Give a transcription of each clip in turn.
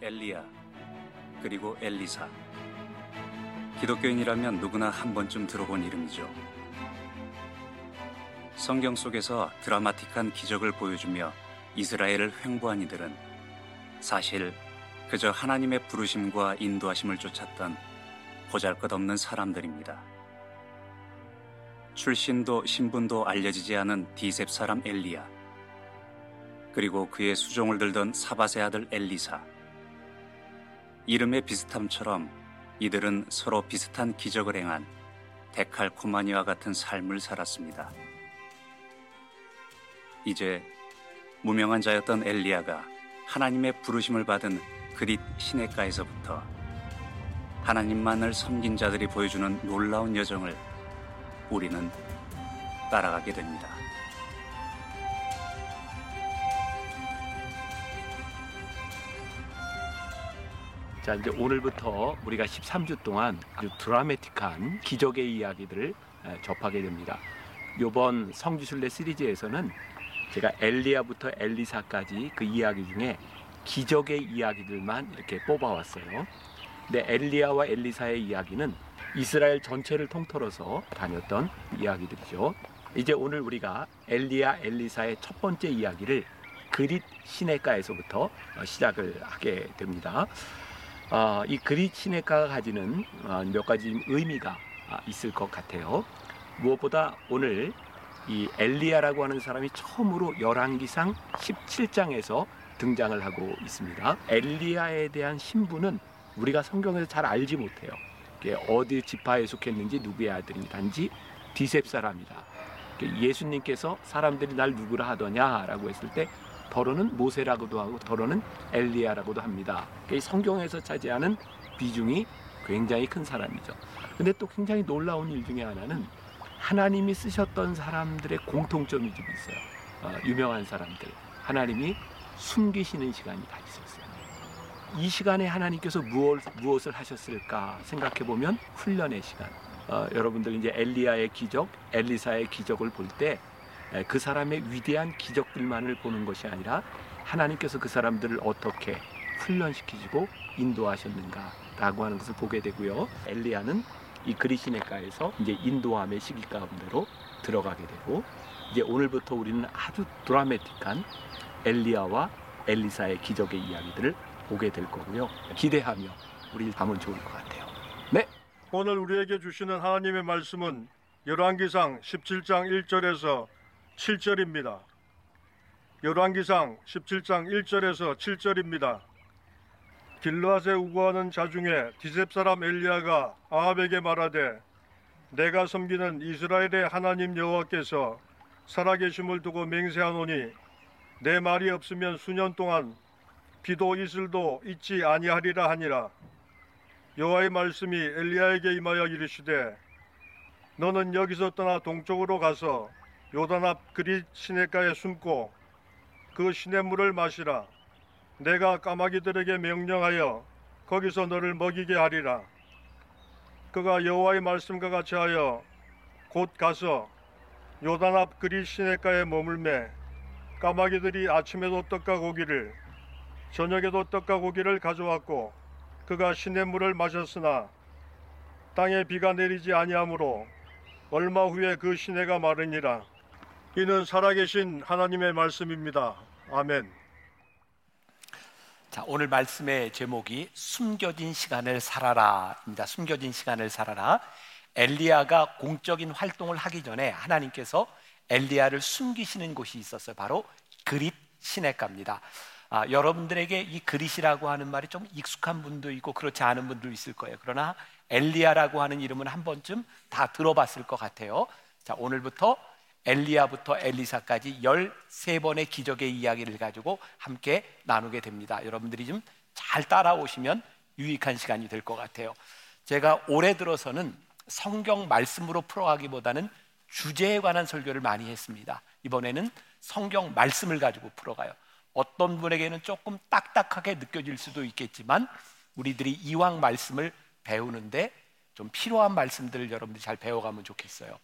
엘리야 그리고 엘리사 기독교인이라면 누구나 한 번쯤 들어본 이름이죠. 성경 속에서 드라마틱한 기적을 보여주며 이스라엘을 횡보한 이들은 사실 그저 하나님의 부르심과 인도하심을 쫓았던 보잘것없는 사람들입니다. 출신도 신분도 알려지지 않은 디셉 사람 엘리야 그리고 그의 수종을 들던 사바세 아들 엘리사 이름의 비슷함처럼 이들은 서로 비슷한 기적을 행한 데칼코마니와 같은 삶을 살았습니다. 이제 무명한 자였던 엘리야가 하나님의 부르심을 받은 그릿 시내가에서부터 하나님만을 섬긴 자들이 보여주는 놀라운 여정을 우리는 따라가게 됩니다. 자 이제 오늘부터 우리가 13주 동안 아주 드라마틱한 기적의 이야기들을 접하게 됩니다. 이번 성지순례 시리즈에서는 제가 엘리야부터 엘리사까지 그 이야기 중에 기적의 이야기들만 이렇게 뽑아왔어요. 근데 엘리야와 엘리사의 이야기는 이스라엘 전체를 통틀어서 다녔던 이야기들이죠. 이제 오늘 우리가 엘리야 엘리사의 첫 번째 이야기를 그릿 시내가에서부터 시작을 하게 됩니다. 어, 이 그릿 시내가가 가지는 어, 몇 가지 의미가 있을 것 같아요. 무엇보다 오늘 이 엘리야라고 하는 사람이 처음으로 열왕기상 17장에서 등장을 하고 있습니다. 엘리야에 대한 신분은 우리가 성경에서 잘 알지 못해요. 어디 지파에 속했는지 누구의 아들인지 단지 디셉 사람이다. 예수님께서 사람들이 날 누구라 하더냐라고 했을 때 더러는 모세라고도 하고 더러는 엘리야라고도 합니다. 성경에서 차지하는 비중이 굉장히 큰 사람이죠. 근데 또 굉장히 놀라운 일 중에 하나는 하나님이 쓰셨던 사람들의 공통점이 좀 있어요. 어, 유명한 사람들. 하나님이 숨기시는 시간이 다 있었어요. 이 시간에 하나님께서 무엇, 무엇을 하셨을까 생각해 보면 훈련의 시간. 어, 여러분들 이제 엘리야의 기적, 엘리사의 기적을 볼 때 그 사람의 위대한 기적들만을 보는 것이 아니라 하나님께서 그 사람들을 어떻게 훈련시키시고 인도하셨는가라고 하는 것을 보게 되고요. 엘리야는 이 그리시네가에서 이제 인도함의 시기 가운데로 들어가게 되고 이제 오늘부터 우리는 아주 드라마틱한 엘리야와 엘리사의 기적의 이야기들을 보게 될 거고요. 기대하며 우리 가면 좋을 것 같아요. 네. 오늘 우리에게 주시는 하나님의 말씀은 열왕기상 17장 1절에서 7절입니다. 열왕기상 17장 1절에서 7절입니다. 길르앗에 우거하는 자 중에 디셉 사람 엘리야가 아합에게 말하되 내가 섬기는 이스라엘의 하나님 여호와께서 살아계심을 두고 맹세하노니 내 말이 없으면 수년 동안 비도 이슬도 있지 아니하리라 하니라 여호와의 말씀이 엘리야에게 임하여 이르시되 너는 여기서 떠나 동쪽으로 가서 요단 앞 그릿 시냇가에 숨고 그 시냇물을 마시라 내가 까마귀들에게 명령하여 거기서 너를 먹이게 하리라. 그가 여호와의 말씀과 같이 하여 곧 가서 요단 앞 그리 시내가에 머물매 까마귀들이 아침에도 떡과 고기를 저녁에도 떡과 고기를 가져왔고 그가 시냇물을 마셨으나 땅에 비가 내리지 아니하므로 얼마 후에 그 시내가 마르니라. 이는 살아계신 하나님의 말씀입니다. 아멘. 자, 오늘 말씀의 제목이 숨겨진 시간을 살아라입니다. 숨겨진 시간을 살아라. 엘리야가 공적인 활동을 하기 전에 하나님께서 엘리야를 숨기시는 곳이 있었어요. 바로 그릿 시내가입니다. 아, 여러분들에게 이 그릿이라고 하는 말이 좀 익숙한 분도 있고 그렇지 않은 분도 있을 거예요. 그러나 엘리야라고 하는 이름은 한 번쯤 다 들어봤을 것 같아요. 자, 오늘부터 엘리야부터 엘리사까지 13번의 기적의 이야기를 가지고 함께 나누게 됩니다. 여러분들이 좀 잘 따라오시면 유익한 시간이 될 것 같아요. 제가 올해 들어서는 성경 말씀으로 풀어가기보다는 주제에 관한 설교를 많이 했습니다. 이번에는 성경 말씀을 가지고 풀어가요. 어떤 분에게는 조금 딱딱하게 느껴질 수도 있겠지만 우리들이 이왕 말씀을 배우는데 좀 필요한 말씀들을 여러분들이 잘 배워가면 좋겠어요.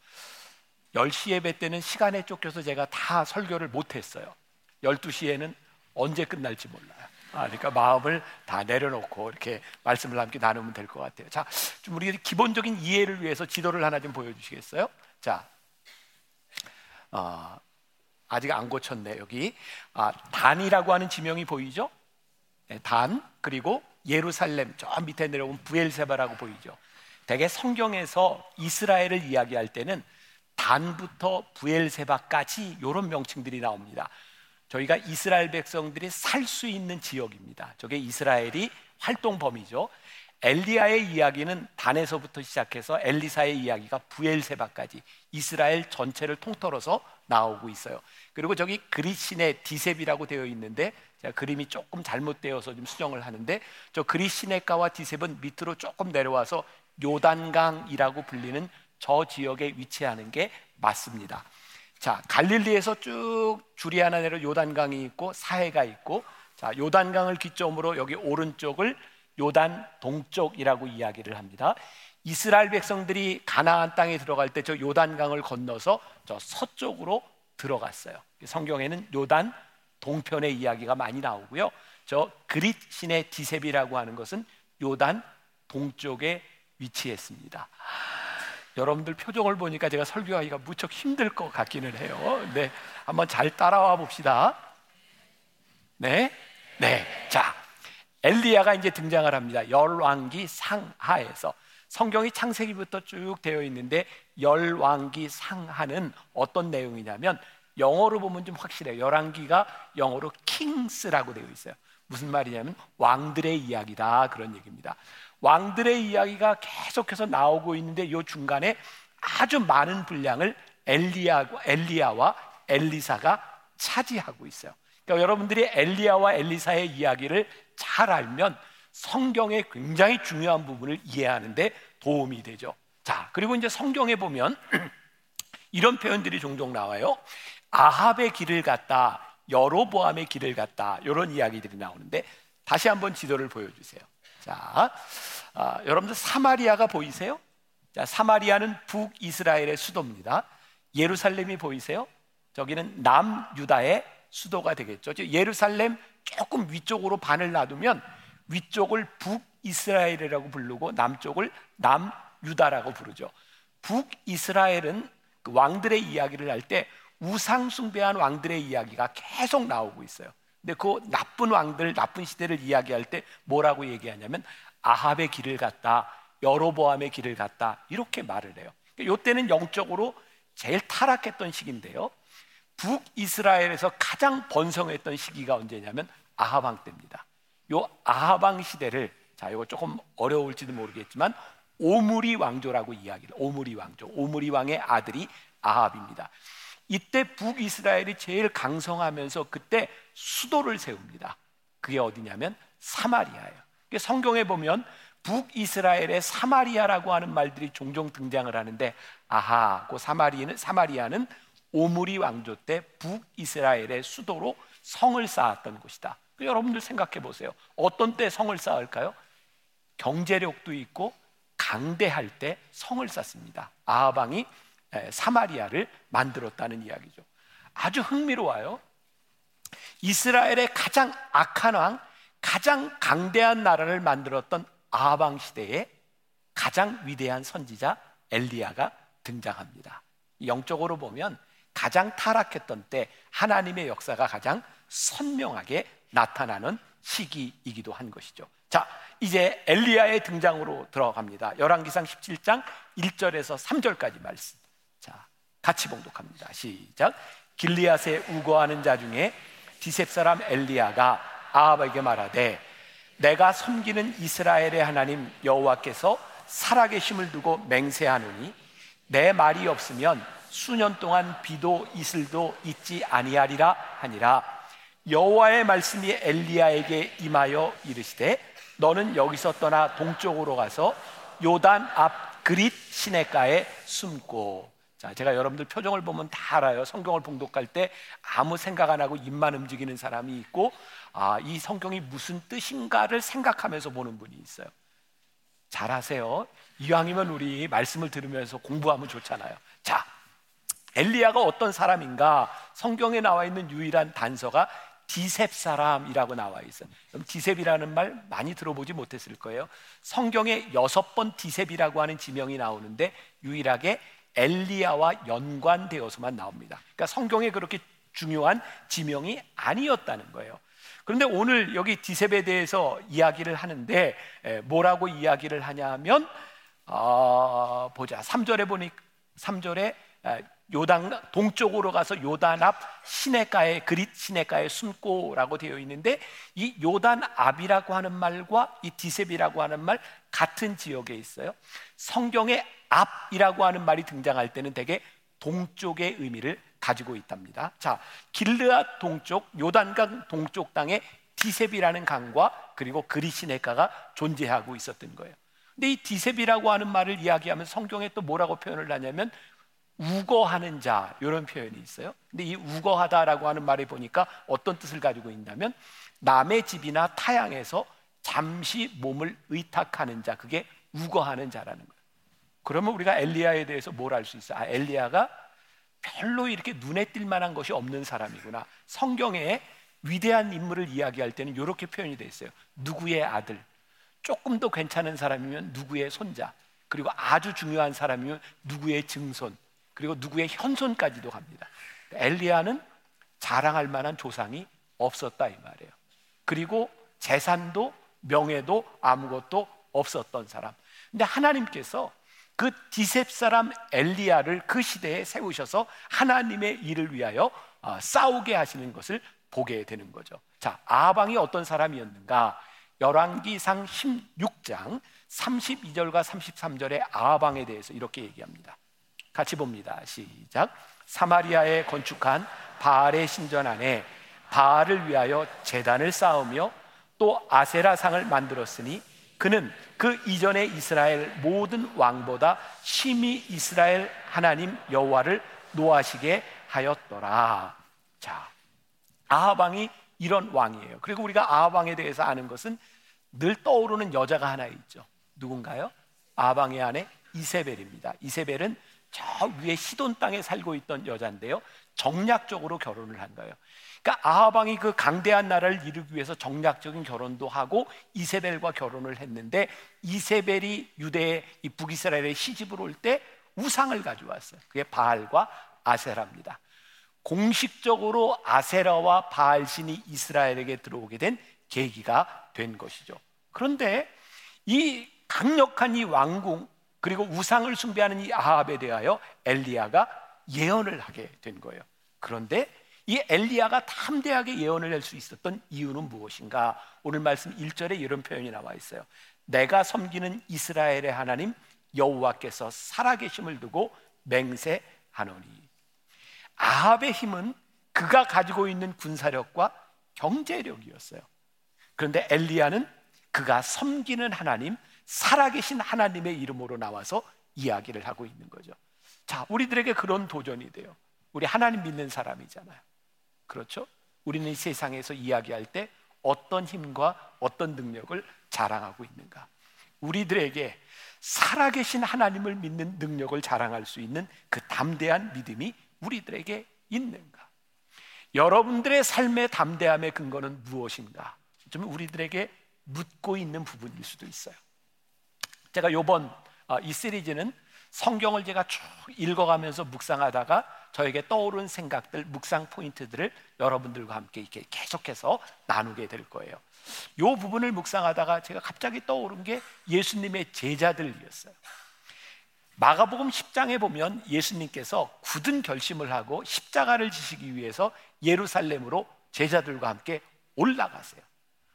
10시 예배 때는 시간에 쫓겨서 제가 다 설교를 못 했어요. 12시에는 언제 끝날지 몰라요. 아, 그러니까 마음을 다 내려놓고 이렇게 말씀을 함께 나누면 될 것 같아요. 자, 좀 우리 기본적인 이해를 위해서 지도를 하나 좀 보여주시겠어요? 자, 어, 아직 안 고쳤네 여기 아, 단이라고 하는 지명이 보이죠? 네, 단 그리고 예루살렘 저 밑에 내려오면 부엘세바라고 보이죠. 대개 성경에서 이스라엘을 이야기할 때는 단부터 부엘세바까지 이런 명칭들이 나옵니다. 저희가 이스라엘 백성들이 살 수 있는 지역입니다. 저게 이스라엘이 활동 범위죠. 엘리야의 이야기는 단에서부터 시작해서 엘리사의 이야기가 부엘세바까지 이스라엘 전체를 통틀어서 나오고 있어요. 그리고 저기 그리시네 디셉이라고 되어 있는데 제가 그림이 조금 잘못되어서 좀 수정을 하는데 저 그리시네가와 디셉은 밑으로 조금 내려와서 요단강이라고 불리는 저 지역에 위치하는 게 맞습니다. 자, 갈릴리에서 쭉 줄이 하나 내려 요단강이 있고 사해가 있고 자, 요단강을 기점으로 여기 오른쪽을 요단 동쪽이라고 이야기를 합니다. 이스라엘 백성들이 가나안 땅에 들어갈 때 저 요단강을 건너서 저 서쪽으로 들어갔어요. 성경에는 요단 동편의 이야기가 많이 나오고요. 저 그릿 신의 디셉이라고 하는 것은 요단 동쪽에 위치했습니다. 여러분들 표정을 보니까 제가 설교하기가 무척 힘들 것 같기는 해요. 네, 한번 잘 따라와 봅시다. 네, 네. 자, 엘리야가 이제 등장을 합니다. 열왕기 상하에서 성경이 창세기부터 쭉 되어 있는데 열왕기 상하는 어떤 내용이냐면 영어로 보면 좀 확실해요. 열왕기가 영어로 kings라고 되어 있어요. 무슨 말이냐면 왕들의 이야기다 그런 얘기입니다. 왕들의 이야기가 계속해서 나오고 있는데 이 중간에 아주 많은 분량을 엘리야, 엘리야와 엘리사가 차지하고 있어요. 그러니까 여러분들이 엘리야와 엘리사의 이야기를 잘 알면 성경의 굉장히 중요한 부분을 이해하는데 도움이 되죠. 자, 그리고 이제 성경에 보면 이런 표현들이 종종 나와요. 아합의 길을 갔다, 여로보암의 길을 갔다, 이런 이야기들이 나오는데 다시 한번 지도를 보여주세요. 자, 아, 여러분들 사마리아가 보이세요? 자, 사마리아는 북이스라엘의 수도입니다. 예루살렘이 보이세요? 저기는 남유다의 수도가 되겠죠. 예루살렘 조금 위쪽으로 반을 놔두면 위쪽을 북이스라엘이라고 부르고 남쪽을 남유다라고 부르죠. 북이스라엘은 그 왕들의 이야기를 할 때 우상숭배한 왕들의 이야기가 계속 나오고 있어요. 근데 그 나쁜 왕들, 나쁜 시대를 이야기할 때 뭐라고 얘기하냐면 아합의 길을 갔다, 여로보암의 길을 갔다 이렇게 말을 해요. 그러니까 영적으로 제일 타락했던 시기인데요. 북이스라엘에서 가장 번성했던 시기가 언제냐면 아하방 때입니다. 요 아하방 시대를 자 이거 조금 어려울지도 모르겠지만 오므리 왕조라고 이야기를 오므리 왕조 오므리 왕의 아들이 아합입니다. 이때 북이스라엘이 제일 강성하면서 그때 수도를 세웁니다. 그게 어디냐면 사마리아예요. 성경에 보면 북이스라엘의 사마리아라고 하는 말들이 종종 등장을 하는데 아하, 그 사마리는 사마리아는 오므리 왕조 때 북이스라엘의 수도로 성을 쌓았던 곳이다. 여러분들 생각해 보세요. 어떤 때 성을 쌓을까요? 경제력도 있고 강대할 때 성을 쌓습니다. 아하방이 사마리아를 만들었다는 이야기죠. 아주 흥미로워요. 이스라엘의 가장 악한 왕, 가장 강대한 나라를 만들었던 아하방 시대에 가장 위대한 선지자 엘리야가 등장합니다. 영적으로 보면 가장 타락했던 때 하나님의 역사가 가장 선명하게 나타나는 시기이기도 한 것이죠. 자, 이제 엘리야의 등장으로 들어갑니다. 열왕기상 17장 1절에서 3절까지 말씀. 자, 같이 봉독합니다. 시작. 길리앗에 우거하는 자 중에 디셉 사람 엘리야가 아합에게 말하되 내가 섬기는 이스라엘의 하나님 여호와께서 살아계심을 두고 맹세하노니 내 말이 없으면 수년 동안 비도 이슬도 있지 아니하리라 하니라 여호와의 말씀이 엘리야에게 임하여 이르시되 너는 여기서 떠나 동쪽으로 가서 요단 앞 그릿 시내가에 숨고 자 제가 여러분들 표정을 보면 다 알아요. 성경을 봉독할 때 아무 생각 안 하고 입만 움직이는 사람이 있고 아 이 성경이 무슨 뜻인가를 생각하면서 보는 분이 있어요. 잘하세요. 이왕이면 우리 말씀을 들으면서 공부하면 좋잖아요. 자 엘리야가 어떤 사람인가? 성경에 나와 있는 유일한 단서가 디셉 사람이라고 나와 있어요. 그럼 디셉이라는 말 많이 들어보지 못했을 거예요. 성경에 여섯 번 디셉이라고 하는 지명이 나오는데 유일하게 엘리야와 연관되어서만 나옵니다. 그러니까 성경에 그렇게 중요한 지명이 아니었다는 거예요. 그런데 오늘 여기 디셉에 대해서 이야기를 하는데 뭐라고 이야기를 하냐면 어, 보자. 3절에 보니 3절에 요단 동쪽으로 가서 요단 앞 시내가에 그릿 시내가에 숨고라고 되어 있는데 이 요단 앞이라고 하는 말과 이 디셉이라고 하는 말 같은 지역에 있어요. 성경에 앞이라고 하는 말이 등장할 때는 대개 동쪽의 의미를 가지고 있답니다. 자, 길르앗 동쪽 요단강 동쪽 땅에 디셉이라는 강과 그리고 그릿 시내가가 존재하고 있었던 거예요. 근데 이 디셉이라고 하는 말을 이야기하면 성경에 또 뭐라고 표현을 하냐면 우거하는 자 이런 표현이 있어요. 근데 이 우거하다라고 하는 말에 보니까 어떤 뜻을 가지고 있냐면 남의 집이나 타양에서 잠시 몸을 의탁하는 자 그게 우거하는 자라는 거예요. 그러면 우리가 엘리야에 대해서 뭘 알 수 있어? 아, 엘리야가 별로 이렇게 눈에 띌 만한 것이 없는 사람이구나. 성경에 위대한 인물을 이야기할 때는 이렇게 표현이 되어 있어요. 누구의 아들, 조금 더 괜찮은 사람이면 누구의 손자, 그리고 아주 중요한 사람이면 누구의 증손, 그리고 누구의 현손까지도 갑니다. 엘리야는 자랑할 만한 조상이 없었다 이 말이에요. 그리고 재산도 명예도 아무것도 없었던 사람. 근데 하나님께서 그 디셉 사람 엘리야를 그 시대에 세우셔서 하나님의 일을 위하여 어, 싸우게 하시는 것을 보게 되는 거죠. 자, 아방이 어떤 사람이었는가? 열왕기상 16장 32절과 33절의 아방에 대해서 이렇게 얘기합니다. 같이 봅니다. 시작. 사마리아에 건축한 바알의 신전 안에 바알을 위하여 재단을 쌓으며 또 아세라 상을 만들었으니 그는 그 이전의 이스라엘 모든 왕보다 심히 이스라엘 하나님 여호와를 노하시게 하였더라. 자, 아하방이 이런 왕이에요. 그리고 우리가 아하방에 대해서 아는 것은 늘 떠오르는 여자가 하나 있죠. 누군가요? 아하방의 아내 이세벨입니다. 이세벨은 저 위에 시돈 땅에 살고 있던 여자인데요. 정략적으로 결혼을 한 거예요. 그러니까 아하방이 그 강대한 나라를 이루기 위해서 정략적인 결혼도 하고 이세벨과 결혼을 했는데 이세벨이 유대의 이 북이스라엘의 시집을 올 때 우상을 가져왔어요. 그게 바알과 아세라입니다. 공식적으로 아세라와 바알 신이 이스라엘에게 들어오게 된 계기가 된 것이죠. 그런데 이 강력한 이 왕궁 그리고 우상을 숭배하는 이 아합에 대하여 엘리야가 예언을 하게 된 거예요. 그런데 이 엘리야가 탐대하게 예언을 할 수 있었던 이유는 무엇인가? 오늘 말씀 1절에 이런 표현이 나와 있어요. 내가 섬기는 이스라엘의 하나님 여호와께서 살아계심을 두고 맹세하노니. 아합의 힘은 그가 가지고 있는 군사력과 경제력이었어요. 그런데 엘리야는 그가 섬기는 하나님 살아계신 하나님의 이름으로 나와서 이야기를 하고 있는 거죠. 자, 우리들에게 그런 도전이 돼요. 우리 하나님 믿는 사람이잖아요. 그렇죠? 우리는 세상에서 이야기할 때 어떤 힘과 어떤 능력을 자랑하고 있는가? 우리들에게 살아계신 하나님을 믿는 능력을 자랑할 수 있는 그 담대한 믿음이 우리들에게 있는가? 여러분들의 삶의 담대함의 근거는 무엇인가? 좀 우리들에게 묻고 있는 부분일 수도 있어요. 제가 요번 어, 이 시리즈는 성경을 제가 쭉 읽어가면서 묵상하다가 저에게 떠오른 생각들, 묵상 포인트들을 여러분들과 함께 이렇게 계속해서 나누게 될 거예요. 요 부분을 묵상하다가 제가 갑자기 떠오른 게 예수님의 제자들이었어요. 마가복음 10장에 보면 예수님께서 굳은 결심을 하고 십자가를 지시기 위해서 예루살렘으로 제자들과 함께 올라가세요.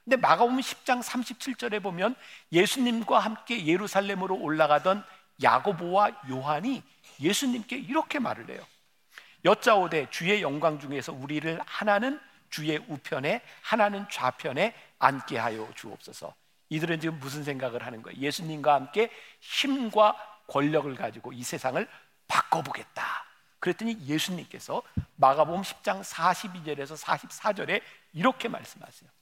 근데 마가복음 10장 37절에 보면 예수님과 함께 예루살렘으로 올라가던 야고보와 요한이 예수님께 이렇게 말을 해요. 여짜오되 주의 영광 중에서 우리를 하나는 주의 우편에 하나는 좌편에 앉게 하여 주옵소서. 이들은 지금 무슨 생각을 하는 거예요? 예수님과 함께 힘과 권력을 가지고 이 세상을 바꿔보겠다. 그랬더니 예수님께서 마가복음 10장 42절에서 44절에 이렇게 말씀하세요.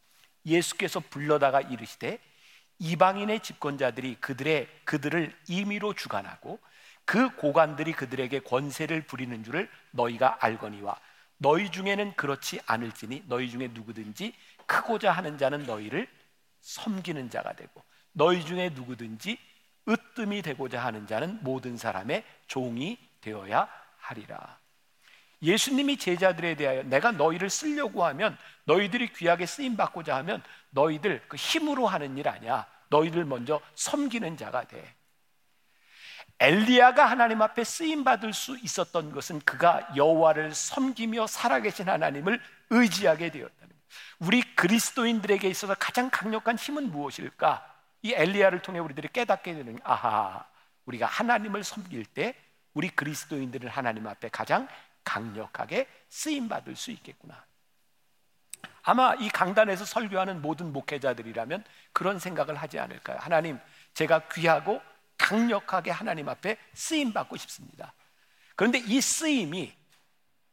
예수께서 불러다가 이르시되 이방인의 집권자들이 그들의 그들을 임의로 주관하고 그 고관들이 그들에게 권세를 부리는 줄을 너희가 알거니와 너희 중에는 그렇지 않을지니 너희 중에 누구든지 크고자 하는 자는 너희를 섬기는 자가 되고 너희 중에 누구든지 으뜸이 되고자 하는 자는 모든 사람의 종이 되어야 하리라. 예수님이 제자들에 대하여 내가 너희를 쓰려고 하면 너희들이 귀하게 쓰임 받고자 하면 너희들 그 힘으로 하는 일 아니야. 너희들 먼저 섬기는 자가 돼. 엘리야가 하나님 앞에 쓰임 받을 수 있었던 것은 그가 여호와를 섬기며 살아계신 하나님을 의지하게 되었다는 거예요. 우리 그리스도인들에게 있어서 가장 강력한 힘은 무엇일까? 이 엘리야를 통해 우리들이 깨닫게 되는 아하 우리가 하나님을 섬길 때 우리 그리스도인들은 하나님 앞에 가장 강력하게 쓰임 받을 수 있겠구나. 아마 이 강단에서 설교하는 모든 목회자들이라면 그런 생각을 하지 않을까요? 하나님, 제가 귀하고 강력하게 하나님 앞에 쓰임 받고 싶습니다. 그런데 이 쓰임이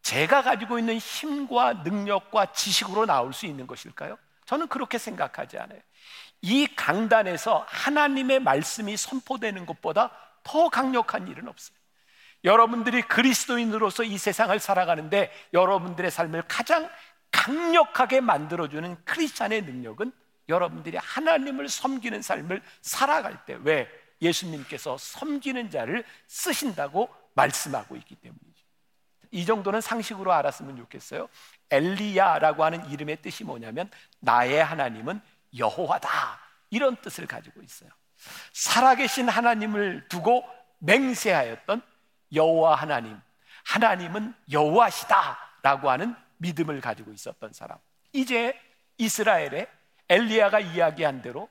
제가 가지고 있는 힘과 능력과 지식으로 나올 수 있는 것일까요? 저는 그렇게 생각하지 않아요. 이 강단에서 하나님의 말씀이 선포되는 것보다 더 강력한 일은 없어요. 여러분들이 그리스도인으로서 이 세상을 살아가는데 여러분들의 삶을 가장 강력하게 만들어주는 크리스찬의 능력은 여러분들이 하나님을 섬기는 삶을 살아갈 때 왜? 예수님께서 섬기는 자를 쓰신다고 말씀하고 있기 때문이죠. 이 정도는 상식으로 알았으면 좋겠어요. 엘리야라고 하는 이름의 뜻이 뭐냐면 나의 하나님은 여호와다. 이런 뜻을 가지고 있어요. 살아계신 하나님을 두고 맹세하였던 여호와 하나님, 하나님은 여호와시다라고 하는 믿음을 가지고 있었던 사람. 이제 이스라엘의 엘리야가 이야기한 대로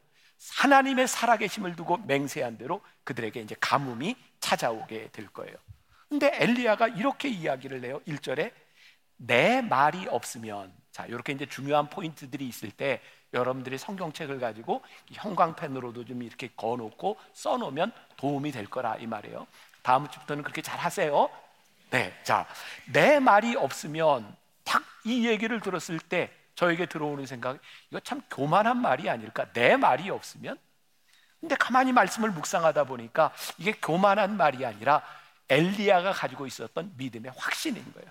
하나님의 살아계심을 두고 맹세한 대로 그들에게 이제 가뭄이 찾아오게 될 거예요. 근데 엘리야가 이렇게 이야기를 해요. 1절에 내 말이 없으면 자, 이렇게 이제 중요한 포인트들이 있을 때 여러분들이 성경책을 가지고 형광펜으로도 좀 이렇게 그어 놓고 써 놓으면 도움이 될 거라 이 말이에요. 다음 주부터는 그렇게 잘 하세요. 네. 자, 내 말이 없으면 딱 이 얘기를 들었을 때 저에게 들어오는 생각, 이거 참 교만한 말이 아닐까? 내 말이 없으면? 근데 가만히 말씀을 묵상하다 보니까 이게 교만한 말이 아니라 엘리야가 가지고 있었던 믿음의 확신인 거예요.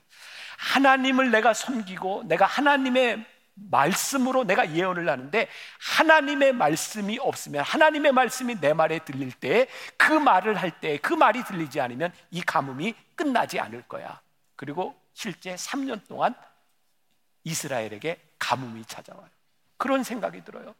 하나님을 내가 섬기고 내가 하나님의 말씀으로 내가 예언을 하는데 하나님의 말씀이 없으면 하나님의 말씀이 내 말에 들릴 때 그 말을 할 때 그 말이 들리지 않으면 이 가뭄이 끝나지 않을 거야. 그리고 실제 3년 동안 이스라엘에게 가뭄이 찾아와요. 그런 생각이 들어요.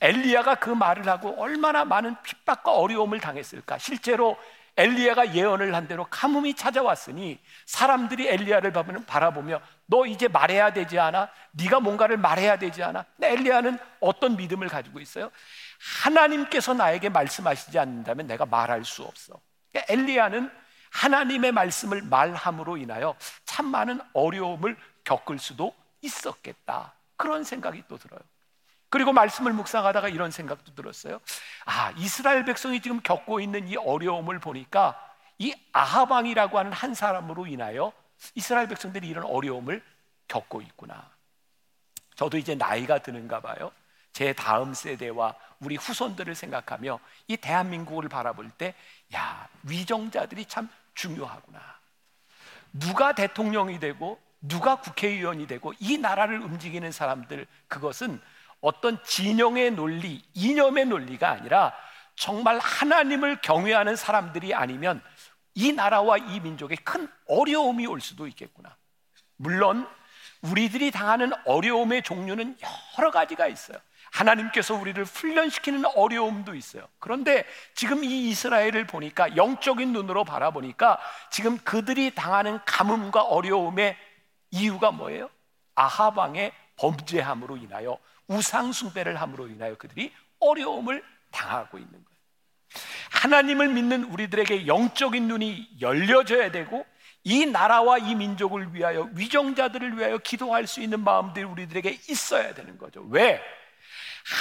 엘리야가 그 말을 하고 얼마나 많은 핍박과 어려움을 당했을까? 실제로 엘리야가 예언을 한 대로 가뭄이 찾아왔으니 사람들이 엘리야를 바라보며 너 이제 말해야 되지 않아? 네가 뭔가를 말해야 되지 않아? 엘리야는 어떤 믿음을 가지고 있어요? 하나님께서 나에게 말씀하시지 않는다면 내가 말할 수 없어. 그러니까 엘리야는 하나님의 말씀을 말함으로 인하여 참 많은 어려움을 겪을 수도 있었겠다. 그런 생각이 또 들어요. 그리고 말씀을 묵상하다가 이런 생각도 들었어요. 아, 이스라엘 백성이 지금 겪고 있는 이 어려움을 보니까 이 아하방이라고 하는 한 사람으로 인하여 이스라엘 백성들이 이런 어려움을 겪고 있구나. 저도 이제 나이가 드는가 봐요. 제 다음 세대와 우리 후손들을 생각하며 이 대한민국을 바라볼 때, 야, 위정자들이 참 중요하구나. 누가 대통령이 되고, 누가 국회의원이 되고, 이 나라를 움직이는 사람들, 그것은 어떤 진영의 논리, 이념의 논리가 아니라 정말 하나님을 경외하는 사람들이 아니면 이 나라와 이 민족에 큰 어려움이 올 수도 있겠구나. 물론 우리들이 당하는 어려움의 종류는 여러 가지가 있어요. 하나님께서 우리를 훈련시키는 어려움도 있어요. 그런데 지금 이 이스라엘을 보니까 영적인 눈으로 바라보니까 지금 그들이 당하는 가뭄과 어려움의 이유가 뭐예요? 아하방의 범죄함으로 인하여 우상 숭배를 함으로 인하여 그들이 어려움을 당하고 있는 거예요. 하나님을 믿는 우리들에게 영적인 눈이 열려져야 되고 이 나라와 이 민족을 위하여 위정자들을 위하여 기도할 수 있는 마음들이 우리들에게 있어야 되는 거죠. 왜?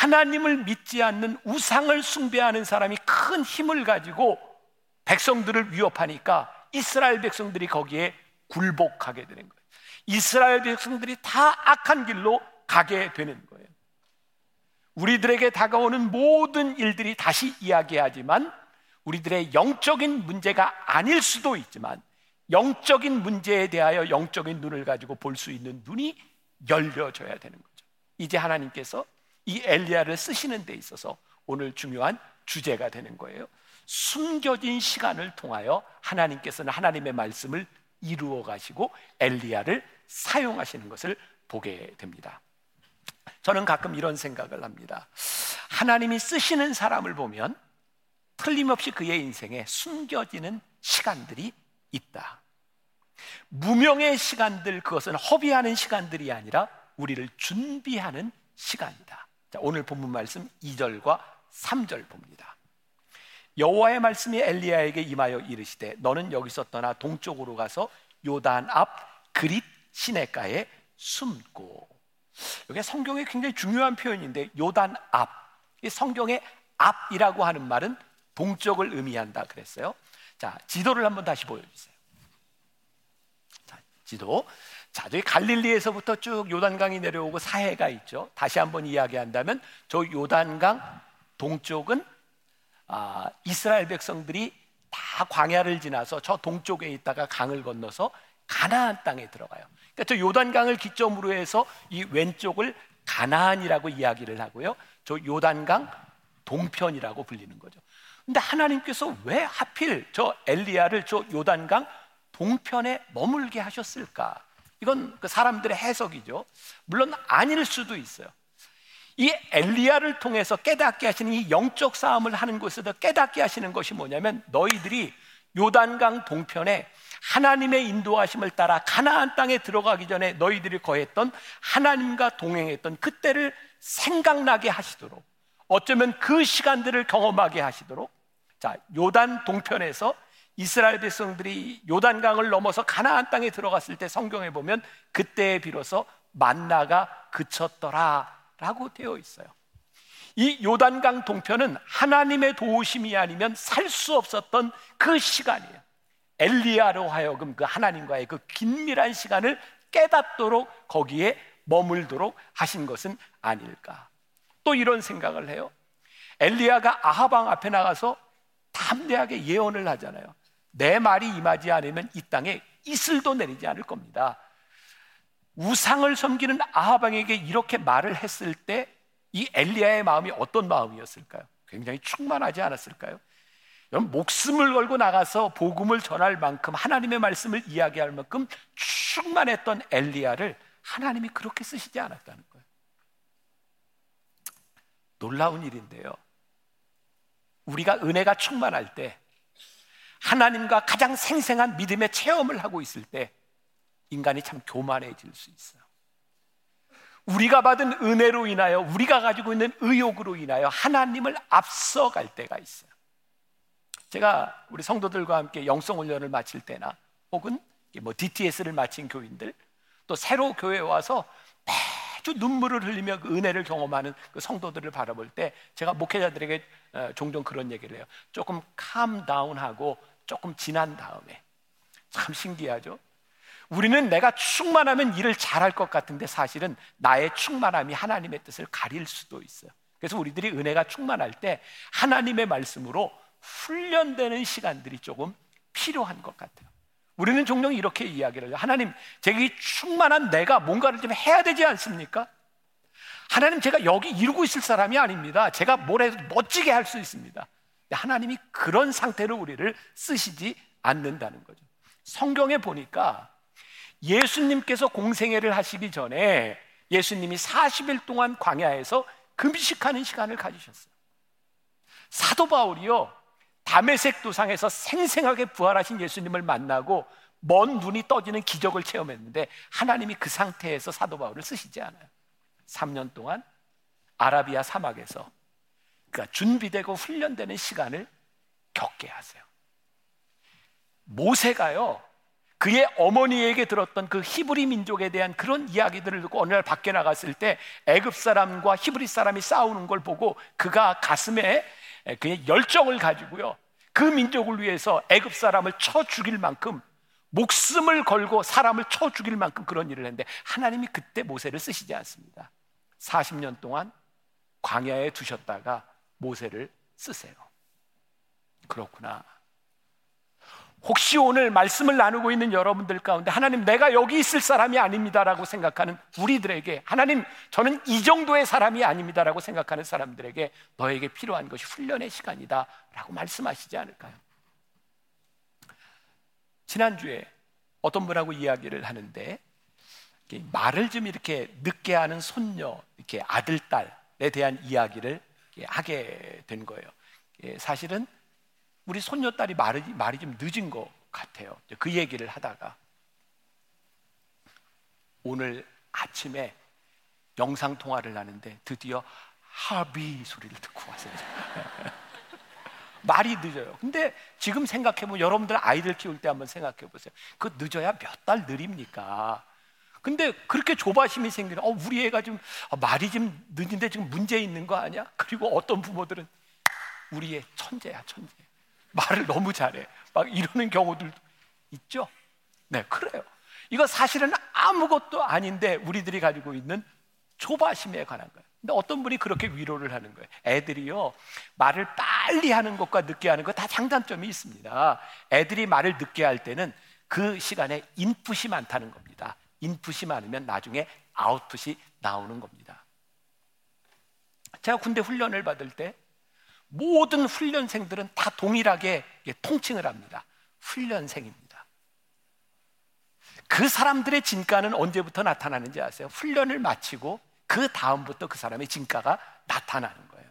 하나님을 믿지 않는 우상을 숭배하는 사람이 큰 힘을 가지고 백성들을 위협하니까 이스라엘 백성들이 거기에 굴복하게 되는 거예요. 이스라엘 백성들이 다 악한 길로 가게 되는 거예요. 우리들에게 다가오는 모든 일들이 다시 이야기하지만 우리들의 영적인 문제가 아닐 수도 있지만 영적인 문제에 대하여 영적인 눈을 가지고 볼 수 있는 눈이 열려져야 되는 거죠. 이제 하나님께서 이 엘리야를 쓰시는 데 있어서 오늘 중요한 주제가 되는 거예요. 숨겨진 시간을 통하여 하나님께서는 하나님의 말씀을 이루어 가시고 엘리야를 사용하시는 것을 보게 됩니다. 저는 가끔 이런 생각을 합니다. 하나님이 쓰시는 사람을 보면 틀림없이 그의 인생에 숨겨지는 시간들이 있다. 무명의 시간들, 그것은 허비하는 시간들이 아니라 우리를 준비하는 시간이다. 자, 오늘 본문 말씀 2절과 3절 봅니다. 여호와의 말씀이 엘리야에게 임하여 이르시되 너는 여기서 떠나 동쪽으로 가서 요단 앞 그릿 시내가에 숨고 이게 성경에 굉장히 중요한 표현인데 요단 앞. 이 성경의 앞이라고 하는 말은 동쪽을 의미한다 그랬어요. 자, 지도를 한번 다시 보여 주세요. 자, 지도. 자, 저기 갈릴리에서부터 쭉 요단강이 내려오고 사해가 있죠. 다시 한번 이야기한다면 저 요단강 동쪽은 아, 이스라엘 백성들이 다 광야를 지나서 저 동쪽에 있다가 강을 건너서 가나안 땅에 들어가요. 그러니까 저 요단강을 기점으로 해서 이 왼쪽을 가나안이라고 이야기를 하고요. 저 요단강 동편이라고 불리는 거죠. 근데 하나님께서 왜 하필 저 엘리야를 저 요단강 동편에 머물게 하셨을까? 이건 그 사람들의 해석이죠. 물론 아닐 수도 있어요. 이 엘리야를 통해서 깨닫게 하시는 이 영적 싸움을 하는 곳에서 깨닫게 하시는 것이 뭐냐면 너희들이 요단강 동편에 하나님의 인도하심을 따라 가나안 땅에 들어가기 전에 너희들이 거했던 하나님과 동행했던 그때를 생각나게 하시도록 어쩌면 그 시간들을 경험하게 하시도록 자, 요단 동편에서 이스라엘 백성들이 요단강을 넘어서 가나안 땅에 들어갔을 때 성경에 보면 그때에 비로소 만나가 그쳤더라라고 되어 있어요. 이 요단강 동편은 하나님의 도우심이 아니면 살 수 없었던 그 시간이에요. 엘리야로 하여금 그 하나님과의 그 긴밀한 시간을 깨닫도록 거기에 머물도록 하신 것은 아닐까. 또 이런 생각을 해요. 엘리야가 아하방 앞에 나가서 담대하게 예언을 하잖아요. 내 말이 임하지 않으면 이 땅에 이슬도 내리지 않을 겁니다. 우상을 섬기는 아하방에게 이렇게 말을 했을 때 이 엘리야의 마음이 어떤 마음이었을까요? 굉장히 충만하지 않았을까요? 여러분 목숨을 걸고 나가서 복음을 전할 만큼 하나님의 말씀을 이야기할 만큼 충만했던 엘리야를 하나님이 그렇게 쓰시지 않았다는 거예요. 놀라운 일인데요. 우리가 은혜가 충만할 때 하나님과 가장 생생한 믿음의 체험을 하고 있을 때 인간이 참 교만해질 수 있어요. 우리가 받은 은혜로 인하여 우리가 가지고 있는 의욕으로 인하여 하나님을 앞서갈 때가 있어요. 제가 우리 성도들과 함께 영성 훈련을 마칠 때나 혹은 뭐 DTS를 마친 교인들 또 새로 교회에 와서 매주 눈물을 흘리며 그 은혜를 경험하는 그 성도들을 바라볼 때 제가 목회자들에게 어, 종종 그런 얘기를 해요. 조금 캄 다운하고 조금 지난 다음에 참 신기하죠. 우리는 내가 충만하면 일을 잘할 것 같은데 사실은 나의 충만함이 하나님의 뜻을 가릴 수도 있어요. 그래서 우리들이 은혜가 충만할 때 하나님의 말씀으로 훈련되는 시간들이 조금 필요한 것 같아요. 우리는 종종 이렇게 이야기를 해요. 하나님, 제가 충만한 내가 뭔가를 좀 해야 되지 않습니까? 하나님, 제가 여기 이루고 있을 사람이 아닙니다. 제가 뭘 해도 멋지게 할 수 있습니다. 하나님이 그런 상태로 우리를 쓰시지 않는다는 거죠. 성경에 보니까 예수님께서 공생애를 하시기 전에 예수님이 40일 동안 광야에서 금식하는 시간을 가지셨어요. 사도 바울이요. 담에색 도상에서 생생하게 부활하신 예수님을 만나고 먼 눈이 떠지는 기적을 체험했는데 하나님이 그 상태에서 사도 바울을 쓰시지 않아요. 3년 동안 아라비아 사막에서 그러니까 준비되고 훈련되는 시간을 겪게 하세요. 모세가요. 그의 어머니에게 들었던 그 히브리 민족에 대한 그런 이야기들을 듣고 어느 날 밖에 나갔을 때 애굽 사람과 히브리 사람이 싸우는 걸 보고 그가 가슴에 그의 열정을 가지고요. 그 민족을 위해서 애굽 사람을 쳐 죽일 만큼 목숨을 걸고 사람을 쳐 죽일 만큼 그런 일을 했는데 하나님이 그때 모세를 쓰시지 않습니다. 40년 동안 광야에 두셨다가 모세를 쓰세요. 그렇구나. 혹시 오늘 말씀을 나누고 있는 여러분들 가운데 하나님 내가 여기 있을 사람이 아닙니다라고 생각하는 우리들에게 하나님 저는 이 정도의 사람이 아닙니다라고 생각하는 사람들에게 너에게 필요한 것이 훈련의 시간이다라고 말씀하시지 않을까요? 지난주에 어떤 분하고 이야기를 하는데 말을 좀 이렇게 늦게 하는 손녀, 이렇게 아들, 딸에 대한 이야기를 하게 된 거예요. 사실은 우리 손녀딸이 말이, 말이 좀 늦은 것 같아요. 그 얘기를 하다가 오늘 아침에 영상 통화를 하는데 드디어 하비 소리를 듣고 왔어요. 말이 늦어요. 근데 지금 생각해보면 여러분들 아이들 키울 때 한번 생각해 보세요. 그 늦어야 몇 달 느립니까? 근데 그렇게 조바심이 생기는, 어, 우리 애가 좀 어, 말이 좀 늦은데 지금 문제 있는 거 아니야? 그리고 어떤 부모들은 우리 애 천재야, 천재. 말을 너무 잘해. 막 이러는 경우들도 있죠. 네, 그래요. 이거 사실은 아무것도 아닌데 우리들이 가지고 있는 조바심에 관한 거예요. 근데 어떤 분이 그렇게 위로를 하는 거예요. 애들이요, 말을 빨리 하는 것과 늦게 하는 것 다 장단점이 있습니다. 애들이 말을 늦게 할 때는 그 시간에 인풋이 많다는 겁니다. 인풋이 많으면 나중에 아웃풋이 나오는 겁니다. 제가 군대 훈련을 받을 때 모든 훈련생들은 다 동일하게 통칭을 합니다. 훈련생입니다. 그 사람들의 진가는 언제부터 나타나는지 아세요? 훈련을 마치고 그 다음부터 그 사람의 진가가 나타나는 거예요.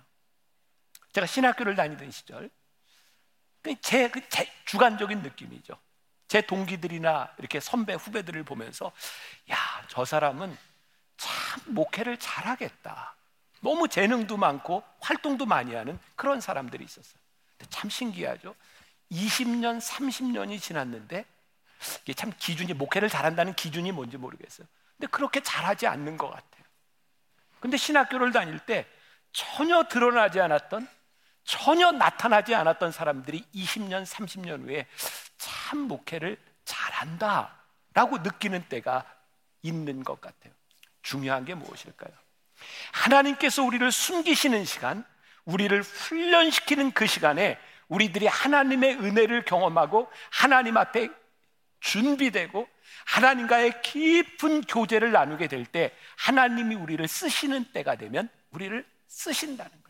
제가 신학교를 다니던 시절, 그 제, 그제 주관적인 느낌이죠. 제 동기들이나 이렇게 선배, 후배들을 보면서, 야, 저 사람은 참 목회를 잘하겠다. 너무 재능도 많고 활동도 많이 하는 그런 사람들이 있었어요. 참 신기하죠. 20년, 30년이 지났는데 이게 참 기준이 목회를 잘한다는 기준이 뭔지 모르겠어요. 근데 그렇게 잘하지 않는 것 같아요. 근데 신학교를 다닐 때 전혀 드러나지 않았던 전혀 나타나지 않았던 사람들이 20년, 30년 후에 참 목회를 잘한다라고 느끼는 때가 있는 것 같아요. 중요한 게 무엇일까요? 하나님께서 우리를 숨기시는 시간, 우리를 훈련시키는 그 시간에 우리들이 하나님의 은혜를 경험하고 하나님 앞에 준비되고 하나님과의 깊은 교제를 나누게 될 때 하나님이 우리를 쓰시는 때가 되면 우리를 쓰신다는.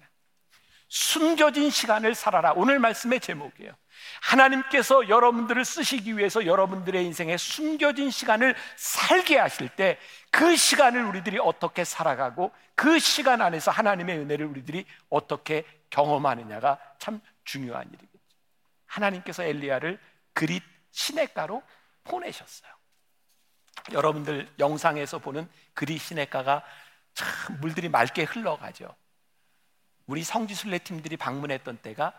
숨겨진 시간을 살아라. 오늘 말씀의 제목이에요. 하나님께서 여러분들을 쓰시기 위해서 여러분들의 인생에 숨겨진 시간을 살게 하실 때 그 시간을 우리들이 어떻게 살아가고 그 시간 안에서 하나님의 은혜를 우리들이 어떻게 경험하느냐가 참 중요한 일이겠죠. 하나님께서 엘리야를 그릿 시냇가로 보내셨어요. 여러분들 영상에서 보는 그릿 시냇가가 참 물들이 맑게 흘러가죠. 우리 성지순례 팀들이 방문했던 때가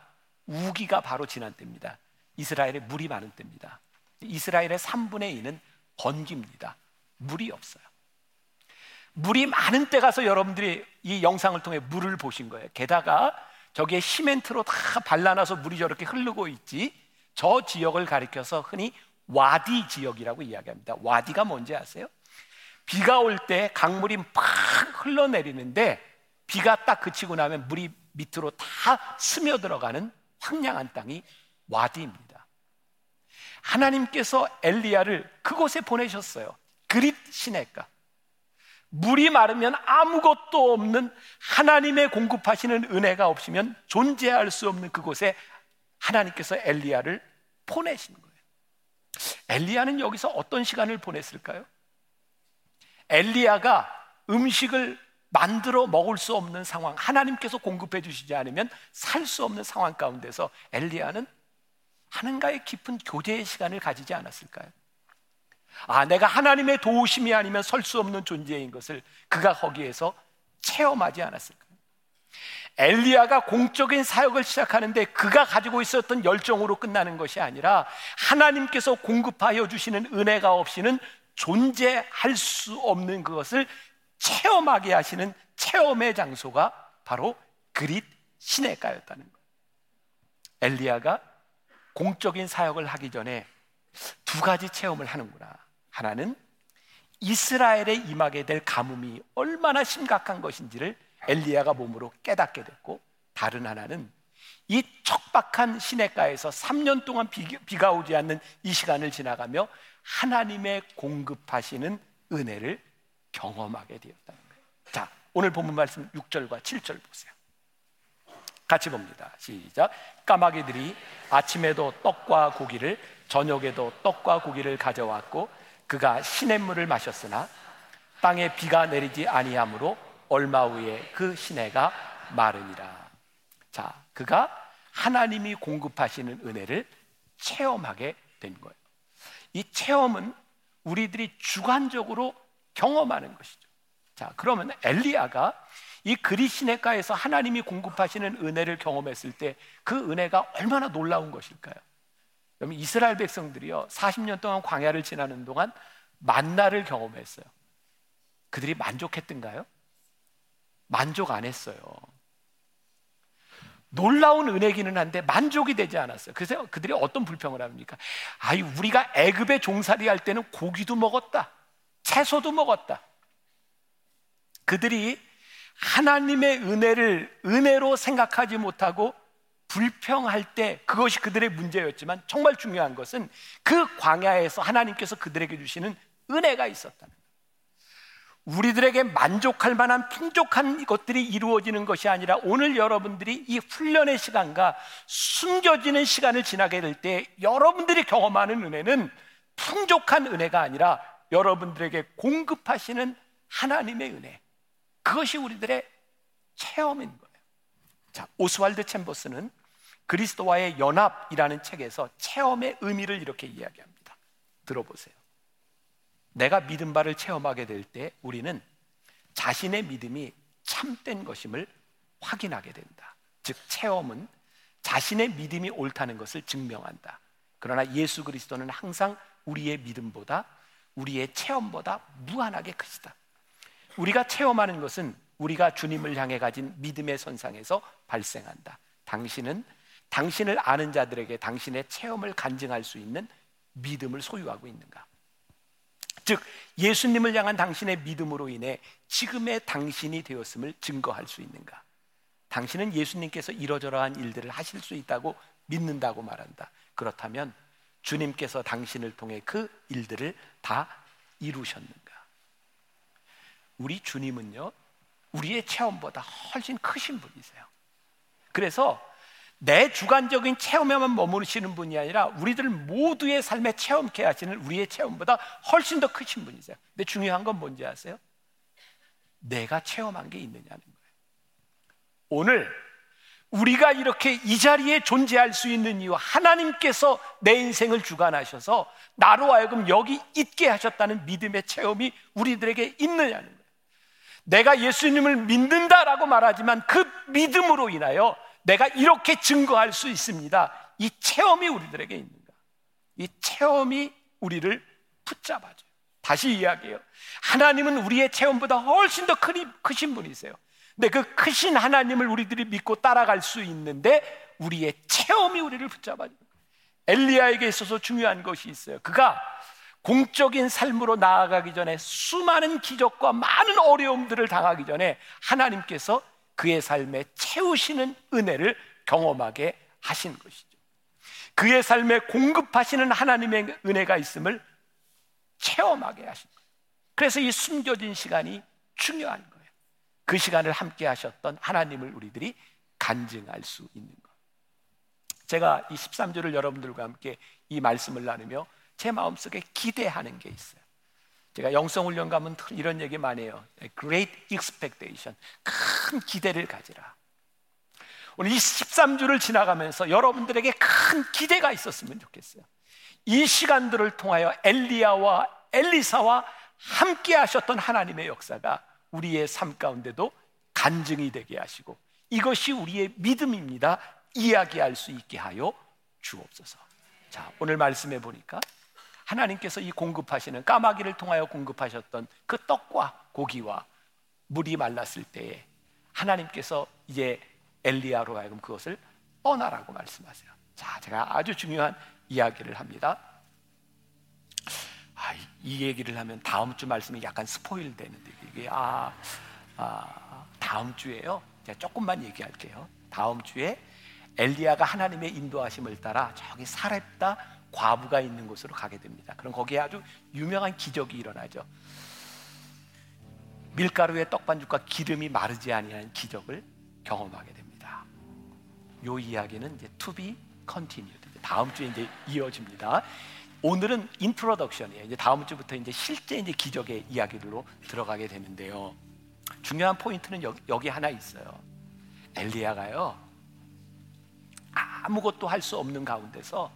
우기가 바로 지난 때입니다. 이스라엘에 물이 많은 때입니다. 이스라엘의 3분의 2는 건기입니다. 물이 없어요. 물이 많은 때 가서 여러분들이 이 영상을 통해 물을 보신 거예요. 게다가 저기에 시멘트로 다 발라놔서 물이 저렇게 흐르고 있지. 저 지역을 가리켜서 흔히 와디 지역이라고 이야기합니다. 와디가 뭔지 아세요? 비가 올 때 강물이 팍 흘러내리는데 비가 딱 그치고 나면 물이 밑으로 다 스며들어가는 황량한 땅이 와디입니다. 하나님께서 엘리야를 그곳에 보내셨어요. 그릿 시내가 물이 마르면 아무것도 없는 하나님의 공급하시는 은혜가 없으면 존재할 수 없는 그곳에 하나님께서 엘리야를 보내신 거예요. 엘리야는 여기서 어떤 시간을 보냈을까요? 엘리야가 음식을 만들어 먹을 수 없는 상황, 하나님께서 공급해 주시지 않으면 살 수 없는 상황 가운데서 엘리야는 하나님과의 깊은 교제의 시간을 가지지 않았을까요? 아, 내가 하나님의 도우심이 아니면 설 수 없는 존재인 것을 그가 거기에서 체험하지 않았을까요? 엘리야가 공적인 사역을 시작하는데 그가 가지고 있었던 열정으로 끝나는 것이 아니라 하나님께서 공급하여 주시는 은혜가 없이는 존재할 수 없는 그것을 체험하게 하시는 체험의 장소가 바로 그릿 시내가였다는 거예요. 엘리야가 공적인 사역을 하기 전에 두 가지 체험을 하는구나. 하나는 이스라엘에 임하게 될 가뭄이 얼마나 심각한 것인지를 엘리야가 몸으로 깨닫게 됐고 다른 하나는 이 척박한 시냇가에서 3년 동안 비 가 오지 않는 이 시간을 지나가며 하나님의 공급하시는 은혜를 경험하게 되었다는 거예요. 자, 오늘 본문 말씀 6절과 7절 보세요. 같이 봅니다. 시작. 까마귀들이 아침에도 떡과 고기를 저녁에도 떡과 고기를 가져왔고 그가 시냇물을 마셨으나 땅에 비가 내리지 아니하므로 얼마 후에 그 시내가 마르니라. 자, 그가 하나님이 공급하시는 은혜를 체험하게 된 거예요. 이 체험은 우리들이 주관적으로 경험하는 것이죠. 자, 그러면 엘리야가 이 그리시네가에서 하나님이 공급하시는 은혜를 경험했을 때 그 은혜가 얼마나 놀라운 것일까요? 여러분 이스라엘 백성들이요 40년 동안 광야를 지나는 동안 만나를 경험했어요. 그들이 만족했던가요? 만족 안 했어요. 놀라운 은혜기는 한데 만족이 되지 않았어요. 그래서 그들이 어떤 불평을 합니까? 아이 우리가 애굽에 종살이 할 때는 고기도 먹었다. 채소도 먹었다. 그들이 하나님의 은혜를 은혜로 생각하지 못하고 불평할 때 그것이 그들의 문제였지만 정말 중요한 것은 그 광야에서 하나님께서 그들에게 주시는 은혜가 있었다는 우리들에게 만족할 만한 풍족한 것들이 이루어지는 것이 아니라 오늘 여러분들이 이 훈련의 시간과 숨겨지는 시간을 지나게 될 때 여러분들이 경험하는 은혜는 풍족한 은혜가 아니라 여러분들에게 공급하시는 하나님의 은혜. 그것이 우리들의 체험인 거예요. 자, 오스왈드 챔버스는 그리스도와의 연합이라는 책에서 체험의 의미를 이렇게 이야기합니다. 들어보세요. 내가 믿은 바를 체험하게 될 때 우리는 자신의 믿음이 참된 것임을 확인하게 된다. 즉, 체험은 자신의 믿음이 옳다는 것을 증명한다. 그러나 예수 그리스도는 항상 우리의 믿음보다 우리의 체험보다 무한하게 크시다. 우리가 체험하는 것은 우리가 주님을 향해 가진 믿음의 선상에서 발생한다. 당신은 당신을 아는 자들에게 당신의 체험을 간증할 수 있는 믿음을 소유하고 있는가? 즉, 예수님을 향한 당신의 믿음으로 인해 지금의 당신이 되었음을 증거할 수 있는가? 당신은 예수님께서 이러저러한 일들을 하실 수 있다고 믿는다고 말한다. 그렇다면 주님께서 당신을 통해 그 일들을 다 이루셨는가? 우리 주님은요, 우리의 체험보다 훨씬 크신 분이세요. 그래서 내 주관적인 체험에만 머무르시는 분이 아니라 우리들 모두의 삶에 체험케 하시는 우리의 체험보다 훨씬 더 크신 분이세요. 근데 중요한 건 뭔지 아세요? 내가 체험한 게 있느냐는 거예요. 오늘 우리가 이렇게 이 자리에 존재할 수 있는 이유 하나님께서 내 인생을 주관하셔서 나로 하여금 여기 있게 하셨다는 믿음의 체험이 우리들에게 있느냐는 거예요. 내가 예수님을 믿는다라고 말하지만 그 믿음으로 인하여 내가 이렇게 증거할 수 있습니다. 이 체험이 우리들에게 있는가? 이 체험이 우리를 붙잡아줘요. 다시 이야기해요. 하나님은 우리의 체험보다 훨씬 더 크신 분이세요. 근데 그 크신 하나님을 우리들이 믿고 따라갈 수 있는데 우리의 체험이 우리를 붙잡아줘요. 엘리야에게 있어서 중요한 것이 있어요. 그가 공적인 삶으로 나아가기 전에 수많은 기적과 많은 어려움들을 당하기 전에 하나님께서 그의 삶에 채우시는 은혜를 경험하게 하신 것이죠. 그의 삶에 공급하시는 하나님의 은혜가 있음을 체험하게 하신 거예요. 그래서 이 숨겨진 시간이 중요한 거예요. 그 시간을 함께 하셨던 하나님을 우리들이 간증할 수 있는 것. 제가 이 13절을 여러분들과 함께 이 말씀을 나누며 제 마음속에 기대하는 게 있어요. 제가 영성훈련 가면 이런 얘기 많이 해요. Great expectation. 큰 기대를 가지라. 오늘 이 13주를 지나가면서 여러분들에게 큰 기대가 있었으면 좋겠어요. 이 시간들을 통하여 엘리야와 엘리사와 함께 하셨던 하나님의 역사가 우리의 삶 가운데도 간증이 되게 하시고 이것이 우리의 믿음입니다. 이야기할 수 있게 하여 주옵소서. 자, 오늘 말씀해 보니까 하나님께서 이 공급하시는 까마귀를 통하여 공급하셨던 그 떡과 고기와 물이 말랐을 때에 하나님께서 이제 엘리야로 하여금 그것을 떠나라고 말씀하세요. 자, 제가 아주 중요한 이야기를 합니다. 아, 이 얘기를 하면 다음 주 말씀이 약간 스포일 되는데 이게 아, 아 다음 주에요. 제가 조금만 얘기할게요. 다음 주에 엘리야가 하나님의 인도하심을 따라 저기 사렙다 과부가 있는 곳으로 가게 됩니다. 그럼 거기에 아주 유명한 기적이 일어나죠. 밀가루의 떡반죽과 기름이 마르지 아니하는 기적을 경험하게 됩니다. 요 이야기는 이제 be continued. 다음 주에 이제 이어집니다. 오늘은 introduction이에요. 이제 다음 주부터 이제 실제 이제 기적의 이야기로 들어가게 되는데요. 중요한 포인트는 여기, 여기 하나 있어요. 엘리야가요. 아무것도 할 수 없는 가운데서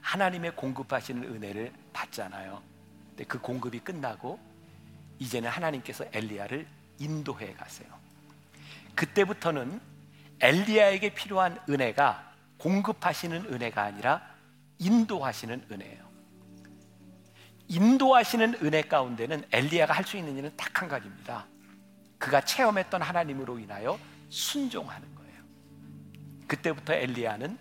하나님의 공급하시는 은혜를 받잖아요. 근데 그 공급이 끝나고 이제는 하나님께서 엘리야를 인도해 가세요. 그때부터는 엘리야에게 필요한 은혜가 공급하시는 은혜가 아니라 인도하시는 은혜예요. 인도하시는 은혜 가운데는 엘리야가 할 수 있는 일은 딱 한 가지입니다. 그가 체험했던 하나님으로 인하여 순종하는 거예요. 그때부터 엘리야는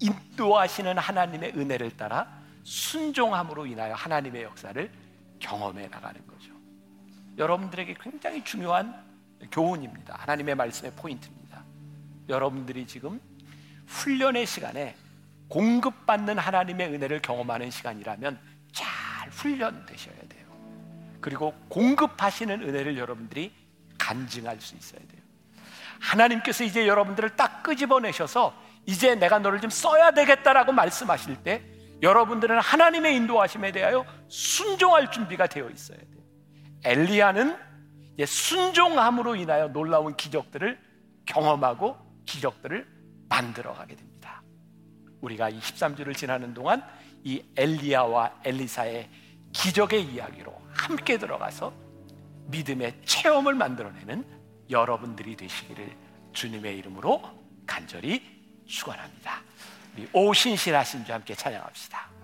인도하시는 하나님의 은혜를 따라 순종함으로 인하여 하나님의 역사를 경험해 나가는 거죠. 여러분들에게 굉장히 중요한 교훈입니다. 하나님의 말씀의 포인트입니다. 여러분들이 지금 훈련의 시간에 공급받는 하나님의 은혜를 경험하는 시간이라면 잘 훈련되셔야 돼요. 그리고 공급하시는 은혜를 여러분들이 간증할 수 있어야 돼요. 하나님께서 이제 여러분들을 딱 끄집어내셔서 이제 내가 너를 좀 써야 되겠다라고 말씀하실 때 여러분들은 하나님의 인도하심에 대하여 순종할 준비가 되어 있어야 돼요. 엘리야는 순종함으로 인하여 놀라운 기적들을 경험하고 기적들을 만들어 가게 됩니다. 우리가 이 13주를 지나는 동안 이 엘리야와 엘리사의 기적의 이야기로 함께 들어가서 믿음의 체험을 만들어내는 여러분들이 되시기를 주님의 이름으로 간절히 축원합니다. 우리 오신실하신 주 함께 찬양합시다.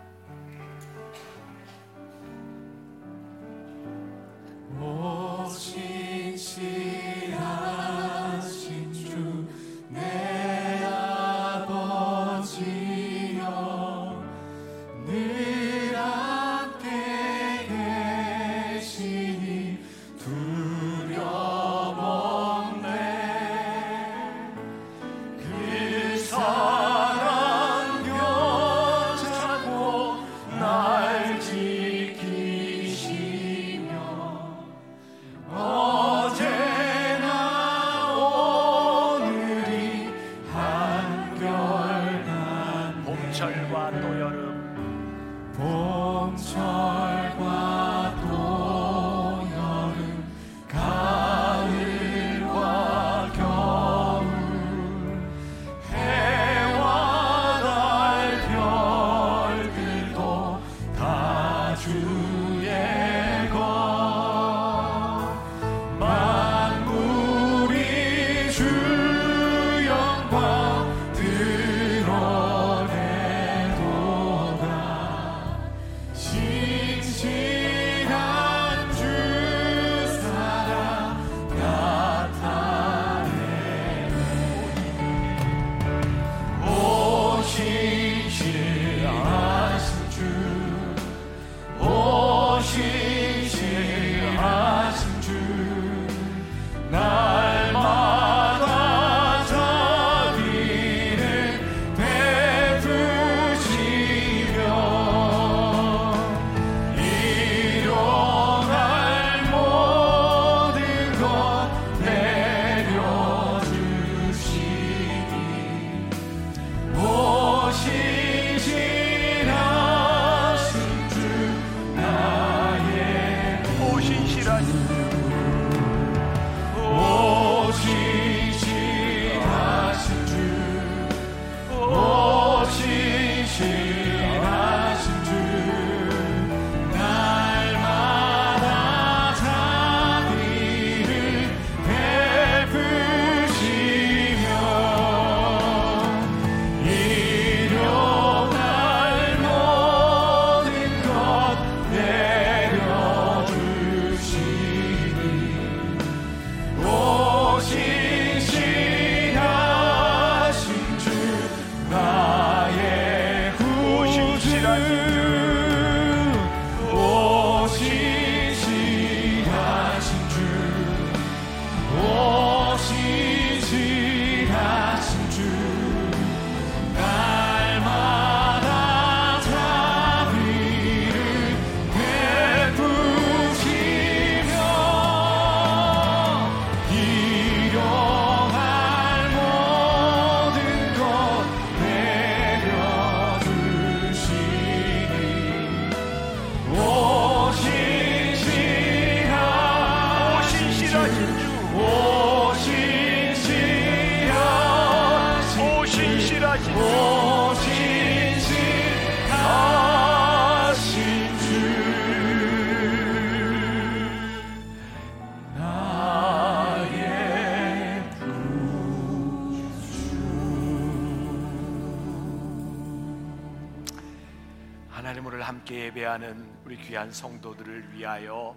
예배하는 우리 귀한 성도들을 위하여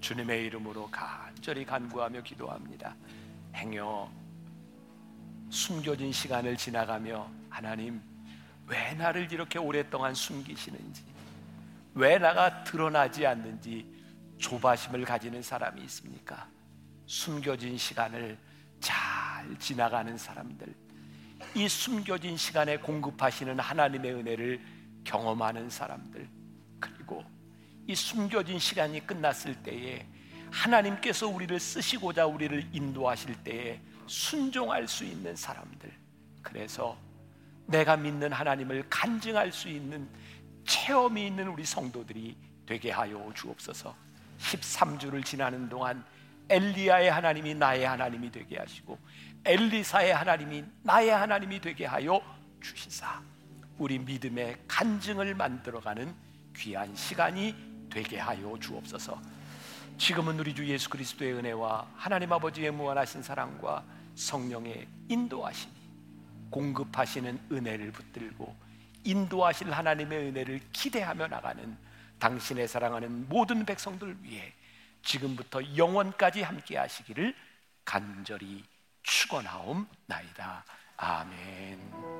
주님의 이름으로 간절히 간구하며 기도합니다. 행여 숨겨진 시간을 지나가며 하나님 왜 나를 이렇게 오랫동안 숨기시는지 왜 나가 드러나지 않는지 조바심을 가지는 사람이 있습니까? 숨겨진 시간을 잘 지나가는 사람들 이 숨겨진 시간에 공급하시는 하나님의 은혜를 경험하는 사람들 그리고 이 숨겨진 시간이 끝났을 때에 하나님께서 우리를 쓰시고자 우리를 인도하실 때에 순종할 수 있는 사람들. 그래서 내가 믿는 하나님을 간증할 수 있는 체험이 있는 우리 성도들이 되게 하여 주옵소서. 13주를 지나는 동안 엘리야의 하나님이 나의 하나님이 되게 하시고 엘리사의 하나님이 나의 하나님이 되게 하여 주시사 우리 믿음의 간증을 만들어가는 귀한 시간이 되게 하여 주옵소서. 지금은 우리 주 예수 그리스도의 은혜와 하나님 아버지의 무한하신 사랑과 성령의 인도하심이 공급하시는 은혜를 붙들고 인도하실 하나님의 은혜를 기대하며 나가는 당신의 사랑하는 모든 백성들 위해 지금부터 영원까지 함께 하시기를 간절히 축원하옵나이다. 아멘.